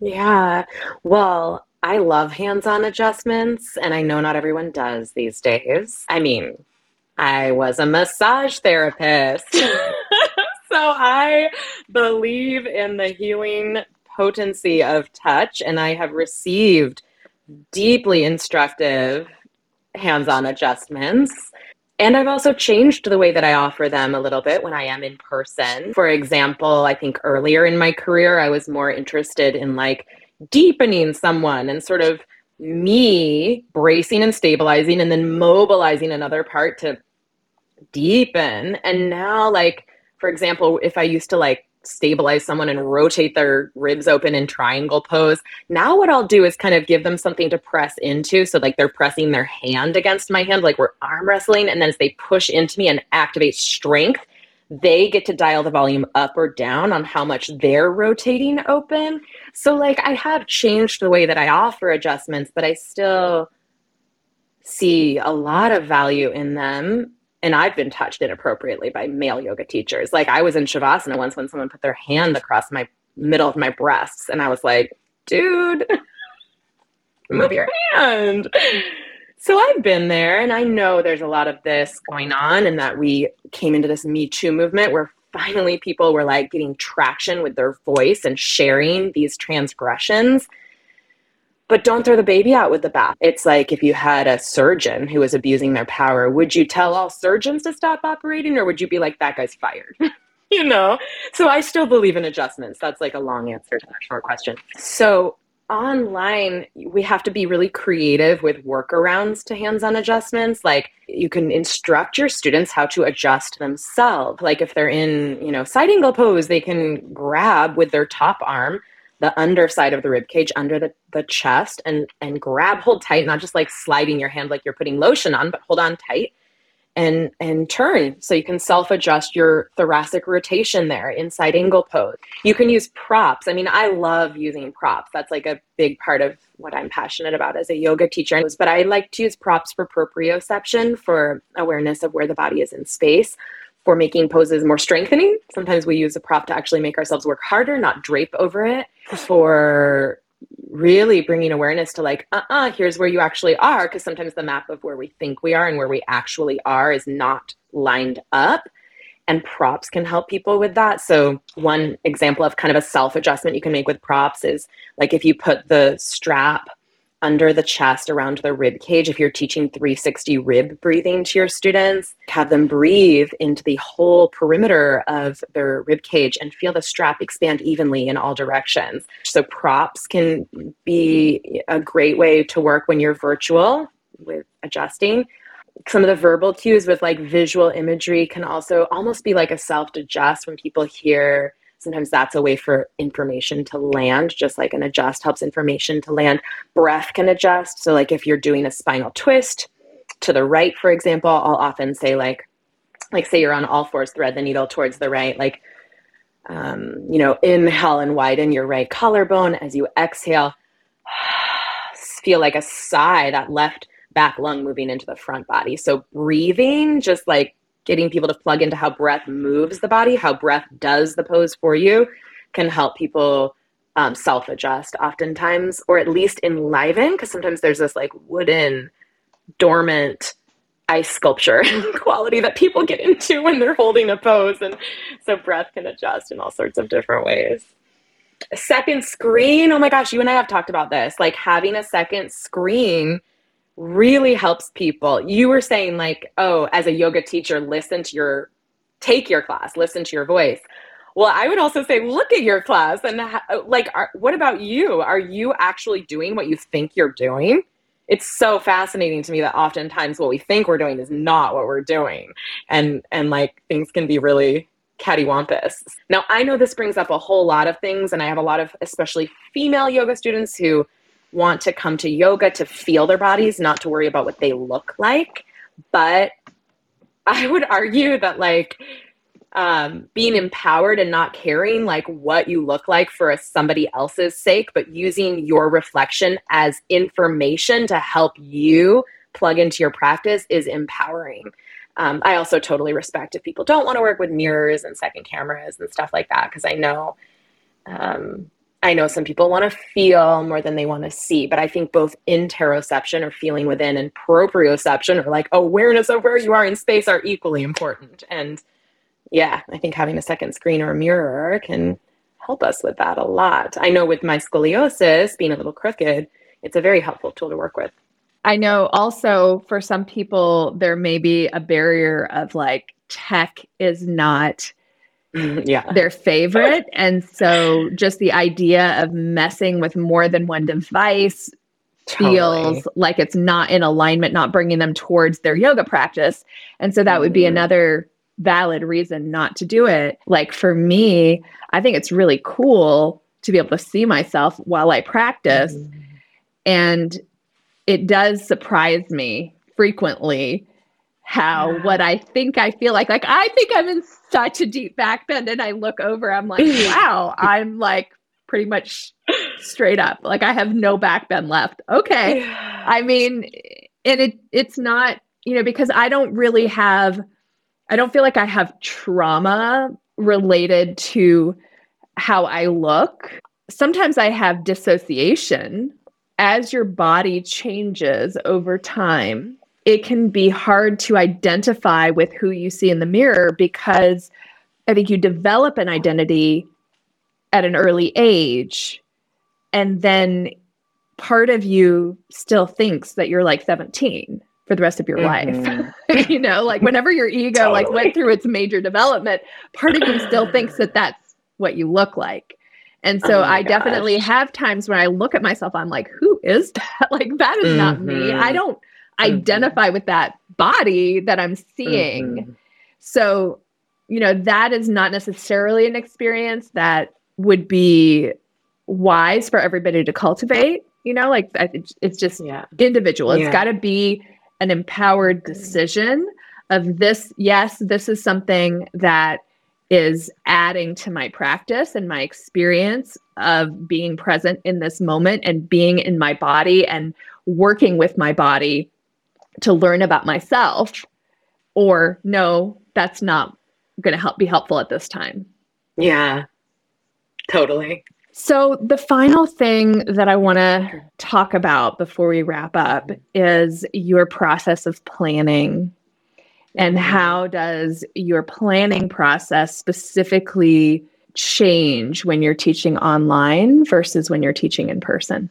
Yeah. Well, I love hands on adjustments, and I know not everyone does these days. I mean, I was a massage therapist. [laughs] so I believe in the healing potency of touch, and I have received deeply instructive hands on adjustments. And I've also changed the way that I offer them a little bit when I am in person. For example, I think earlier in my career, I was more interested in like deepening someone and sort of me bracing and stabilizing and then mobilizing another part to deepen. And now, like, for example, if I used to like stabilize someone and rotate their ribs open in triangle pose. Now, what I'll do is kind of give them something to press into. So, like they're pressing their hand against my hand, like we're arm wrestling. And then as they push into me and activate strength, they get to dial the volume up or down on how much they're rotating open. So, like, I have changed the way that I offer adjustments, but I still see a lot of value in them and I've been touched inappropriately by male yoga teachers. Like I was in Shavasana once when someone put their hand across my middle of my breasts, and I was like, dude, [laughs] move your hand. So I've been there, and I know there's a lot of this going on, and that we came into this Me Too movement where finally people were like getting traction with their voice and sharing these transgressions but don't throw the baby out with the bath. It's like if you had a surgeon who was abusing their power, would you tell all surgeons to stop operating or would you be like, that guy's fired? [laughs] you know? So I still believe in adjustments. That's like a long answer to that short question. So online, we have to be really creative with workarounds to hands on adjustments. Like you can instruct your students how to adjust themselves. Like if they're in, you know, side angle pose, they can grab with their top arm the underside of the rib cage under the, the chest and and grab hold tight not just like sliding your hand like you're putting lotion on but hold on tight and and turn. So you can self adjust your thoracic rotation there inside angle pose. You can use props. I mean i love using props. That's like a big part of what i'm passionate about as a yoga teacher. But i like to use props for proprioception for awareness of where the body is in space for making poses more strengthening. Sometimes we use a prop to actually make ourselves work harder, not drape over it. For really bringing awareness to like, uh uh-uh, uh, here's where you actually are. Because sometimes the map of where we think we are and where we actually are is not lined up. And props can help people with that. So, one example of kind of a self adjustment you can make with props is like if you put the strap under the chest around the rib cage if you're teaching 360 rib breathing to your students have them breathe into the whole perimeter of their rib cage and feel the strap expand evenly in all directions. So props can be a great way to work when you're virtual with adjusting. Some of the verbal cues with like visual imagery can also almost be like a self adjust when people hear sometimes that's a way for information to land just like an adjust helps information to land. Breath can adjust. So like if you're doing a spinal twist to the right for example i'll often say like like say you're on all fours thread the needle towards the right like um, you know inhale and widen your right collarbone. As you exhale [sighs] feel like a sigh that left back lung moving into the front body. So breathing just like getting people to plug into how breath moves the body, how breath does the pose for you, can help people um, self adjust oftentimes, or at least enliven, because sometimes there's this like wooden, dormant ice sculpture [laughs] quality that people get into when they're holding a pose. And so breath can adjust in all sorts of different ways. Second screen, oh my gosh, you and I have talked about this. Like having a second screen really helps people. You were saying, like, oh, as a yoga teacher, listen to your, take your class, listen to your voice. Well, I would also say, look at your class and like, are, what about you? Are you actually doing what you think you're doing? It's so fascinating to me that oftentimes what we think we're doing is not what we're doing, and and like things can be really cattywampus. Now, I know this brings up a whole lot of things, and I have a lot of especially female yoga students who want to come to yoga to feel their bodies, not to worry about what they look like. But I would argue that like um, being empowered and not caring like what you look like for a, somebody else's sake, but using your reflection as information to help you plug into your practice is empowering. Um, I also totally respect if people don't want to work with mirrors and second cameras and stuff like that because I know um, I know some people want to feel more than they want to see, but I think both interoception or feeling within and proprioception or like awareness of where you are in space are equally important. And yeah, I think having a second screen or a mirror can help us with that a lot. I know with my scoliosis being a little crooked, it's a very helpful tool to work with. I know also for some people, there may be a barrier of like tech is not [laughs] yeah. their favorite. And so just the idea of messing with more than one device totally. feels like it's not in alignment, not bringing them towards their yoga practice. And so that would be mm-hmm. another valid reason not to do it. Like for me, I think it's really cool to be able to see myself while I practice. mm And it does surprise me frequently how what I think I feel like. Like I think I'm in such a deep back bend, and I look over, I'm like, [laughs] wow, I'm like pretty much straight up. Like I have no back bend left. Okay. I mean, and it it's not, you know, because I don't really have I don't feel like I have trauma related to how I look. Sometimes I have dissociation as your body changes over time it can be hard to identify with who you see in the mirror because I think you develop an identity at an early age and then part of you still thinks that you're like 17 for the rest of your mm-hmm. life. [laughs] you know, like whenever your ego totally. like went through its major development, part of you still thinks that that's what you look like. And so oh I gosh. definitely have times when I look at myself, I'm like, who is that? [laughs] Like, that is mm-hmm. not me. Mm-hmm. I don't, mm-hmm. identify with that body that I'm seeing. Mm-hmm. So, you know, that is not necessarily an experience that would be wise for everybody to cultivate. You know, like it's just yeah. individual. It's yeah. got to be an empowered decision of this. Yes, this is something that is adding to my practice and my experience of being present in this moment and being in my body and working with my body to learn about myself or no that's not going to help be helpful at this time. Yeah. Totally. So the final thing that i want to talk about before we wrap up is your process of planning and mm-hmm. how does your planning process specifically change when you're teaching online versus when you're teaching in person?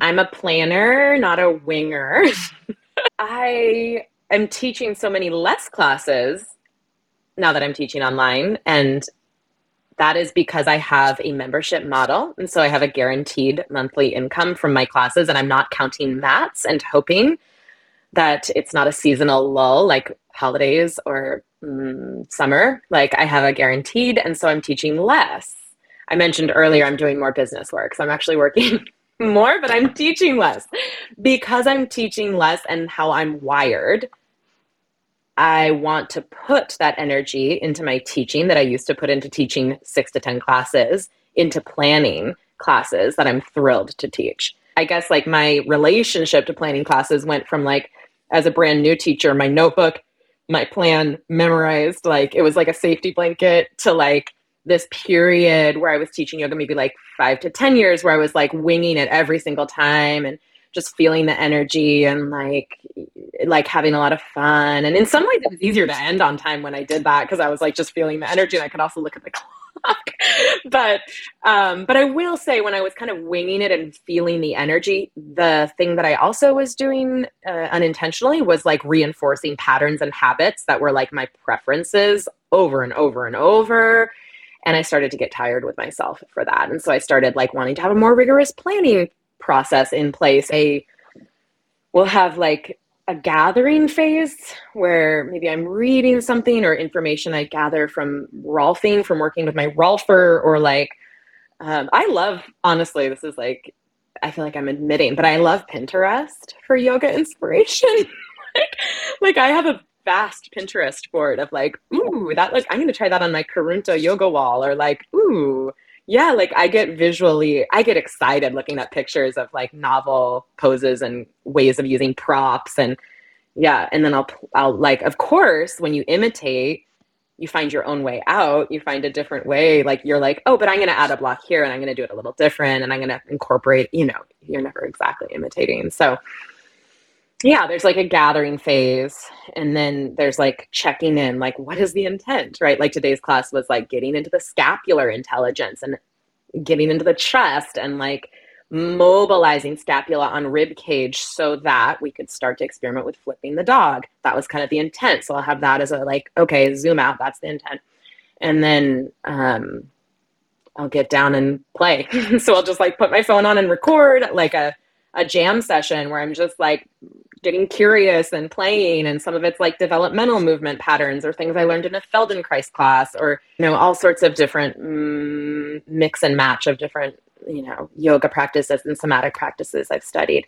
I'm a planner, not a winger. [laughs] I am teaching so many less classes now that I'm teaching online. And that is because I have a membership model. And so I have a guaranteed monthly income from my classes, and I'm not counting mats and hoping that it's not a seasonal lull like holidays or mm, summer. Like I have a guaranteed, and so I'm teaching less. I mentioned earlier I'm doing more business work, so I'm actually working [laughs] more, but I'm teaching less. Because I'm teaching less and how I'm wired, I want to put that energy into my teaching that I used to put into teaching six to 10 classes, into planning classes that I'm thrilled to teach. I guess like my relationship to planning classes went from like, as a brand new teacher, my notebook, my plan memorized, like it was like a safety blanket to like this period where I was teaching yoga, maybe like five to 10 years, where I was like winging it every single time and just feeling the energy and like like having a lot of fun. And in some ways it was easier to end on time when i did that because i was like just feeling the energy and i could also look at the [laughs] clock. But um but i will say when i was kind of winging it and feeling the energy the thing that i also was doing uh, unintentionally was like reinforcing patterns and habits that were like my preferences over and over and over and i started to get tired with myself for that and so i started like wanting to have a more rigorous planning process in place. A we'll have like a gathering phase where maybe I'm reading something or information I gather from Rolfing from working with my Rolfer or like um, I love honestly this is like I feel like I'm admitting but I love Pinterest for yoga inspiration [laughs] like, like I have a vast Pinterest board of like ooh that like I'm gonna try that on my Kurunta yoga wall or like ooh yeah like i get visually i get excited looking at pictures of like novel poses and ways of using props and yeah and then i'll i'll like of course when you imitate you find your own way out you find a different way like you're like oh but i'm going to add a block here and i'm going to do it a little different and i'm going to incorporate you know you're never exactly imitating. So yeah there's like a gathering phase and then there's like checking in like what is the intent right? Like today's class was like getting into the scapular intelligence and getting into the chest and like mobilizing scapula on rib cage so that we could start to experiment with flipping the dog. That was kind of the intent so i'll have that as a like okay zoom out that's the intent. And then um i'll get down and play. [laughs] So i'll just like put my phone on and record like a a jam session where i'm just like getting curious and playing and some of it's like developmental movement patterns or things i learned in a feldenkrais class or you know all sorts of different mm, mix and match of different you know yoga practices and somatic practices i've studied.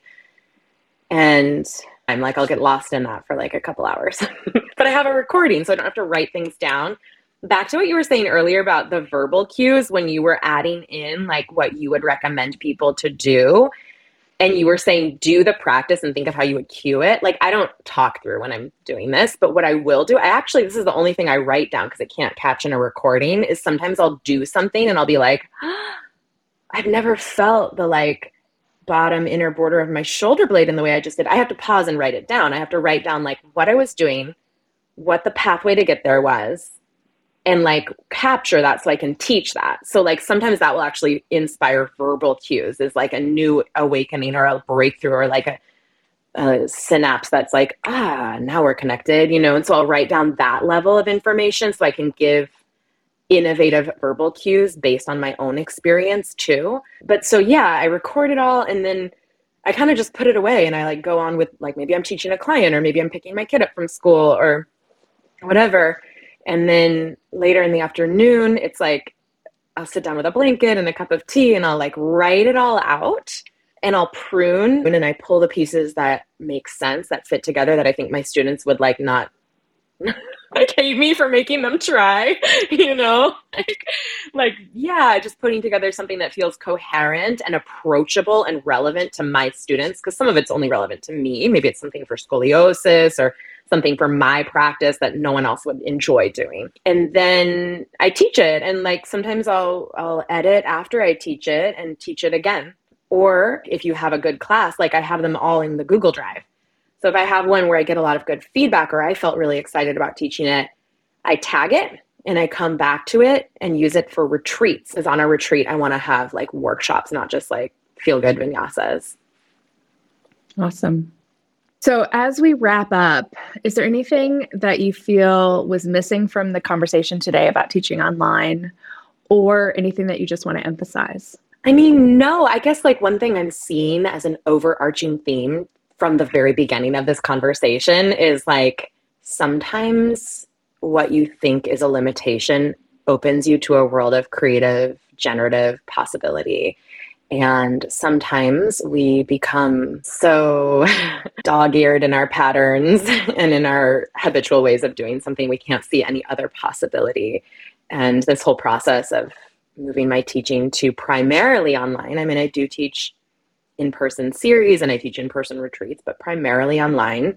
And i'm like i'll get lost in that for like a couple hours. [laughs] But i have a recording so i don't have to write things down. Back to what you were saying earlier about the verbal cues when you were adding in like what you would recommend people to do and you were saying do the practice and think of how you would cue it. Like i don't talk through when i'm doing this but what i will do i actually this is the only thing i write down because it can't catch in a recording is sometimes i'll do something and i'll be like oh, [gasps] i've never felt the like bottom inner border of my shoulder blade in the way i just did. I have to pause and write it down. I have to write down like what i was doing what the pathway to get there was and like capture that so I can teach that. So like sometimes that will actually inspire verbal cues is like a new awakening or a breakthrough or like a, a synapse that's like, ah, now we're connected, you know. And so I'll write down that level of information so I can give innovative verbal cues based on my own experience too. But so yeah, I record it all and then I kind of just put it away and I like go on with like maybe I'm teaching a client or maybe I'm picking my kid up from school or whatever and then later in the afternoon, it's like I'll sit down with a blanket and a cup of tea and I'll like write it all out and I'll prune and I pull the pieces that make sense, that fit together, that I think my students would like not like [laughs] hate me for making them try, [laughs] you know? Like, like, yeah, just putting together something that feels coherent and approachable and relevant to my students, because some of it's only relevant to me. Maybe it's something for scoliosis or something for my practice that no one else would enjoy doing. And then I teach it and like sometimes I'll I'll edit after I teach it and teach it again. Or if you have a good class, like I have them all in the Google Drive. So if I have one where I get a lot of good feedback or I felt really excited about teaching it, I tag it and I come back to it and use it for retreats. Because on a retreat, I want to have like workshops, not just like feel good vinyasas. Awesome. So, as we wrap up, is there anything that you feel was missing from the conversation today about teaching online or anything that you just want to emphasize? I mean, no, I guess like one thing I'm seeing as an overarching theme from the very beginning of this conversation is like sometimes what you think is a limitation opens you to a world of creative, generative possibility. And sometimes we become so [laughs] dog eared in our patterns [laughs] and in our habitual ways of doing something, we can't see any other possibility. And this whole process of moving my teaching to primarily online, I mean, I do teach in person series and I teach in person retreats, but primarily online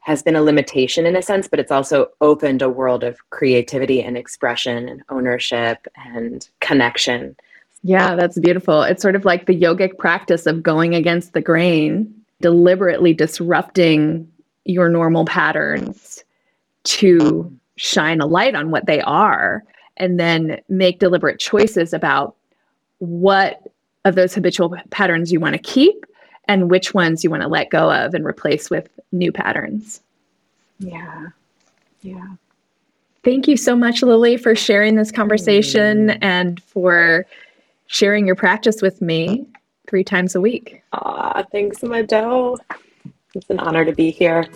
has been a limitation in a sense, but it's also opened a world of creativity and expression and ownership and connection. Yeah, that's beautiful. It's sort of like the yogic practice of going against the grain, deliberately disrupting your normal patterns to shine a light on what they are and then make deliberate choices about what of those habitual patterns you want to keep and which ones you want to let go of and replace with new patterns. Yeah. Yeah. Thank you so much, Lily, for sharing this conversation mm. and for sharing your practice with me three times a week. Ah, thanks, Madel. It's an honor to be here.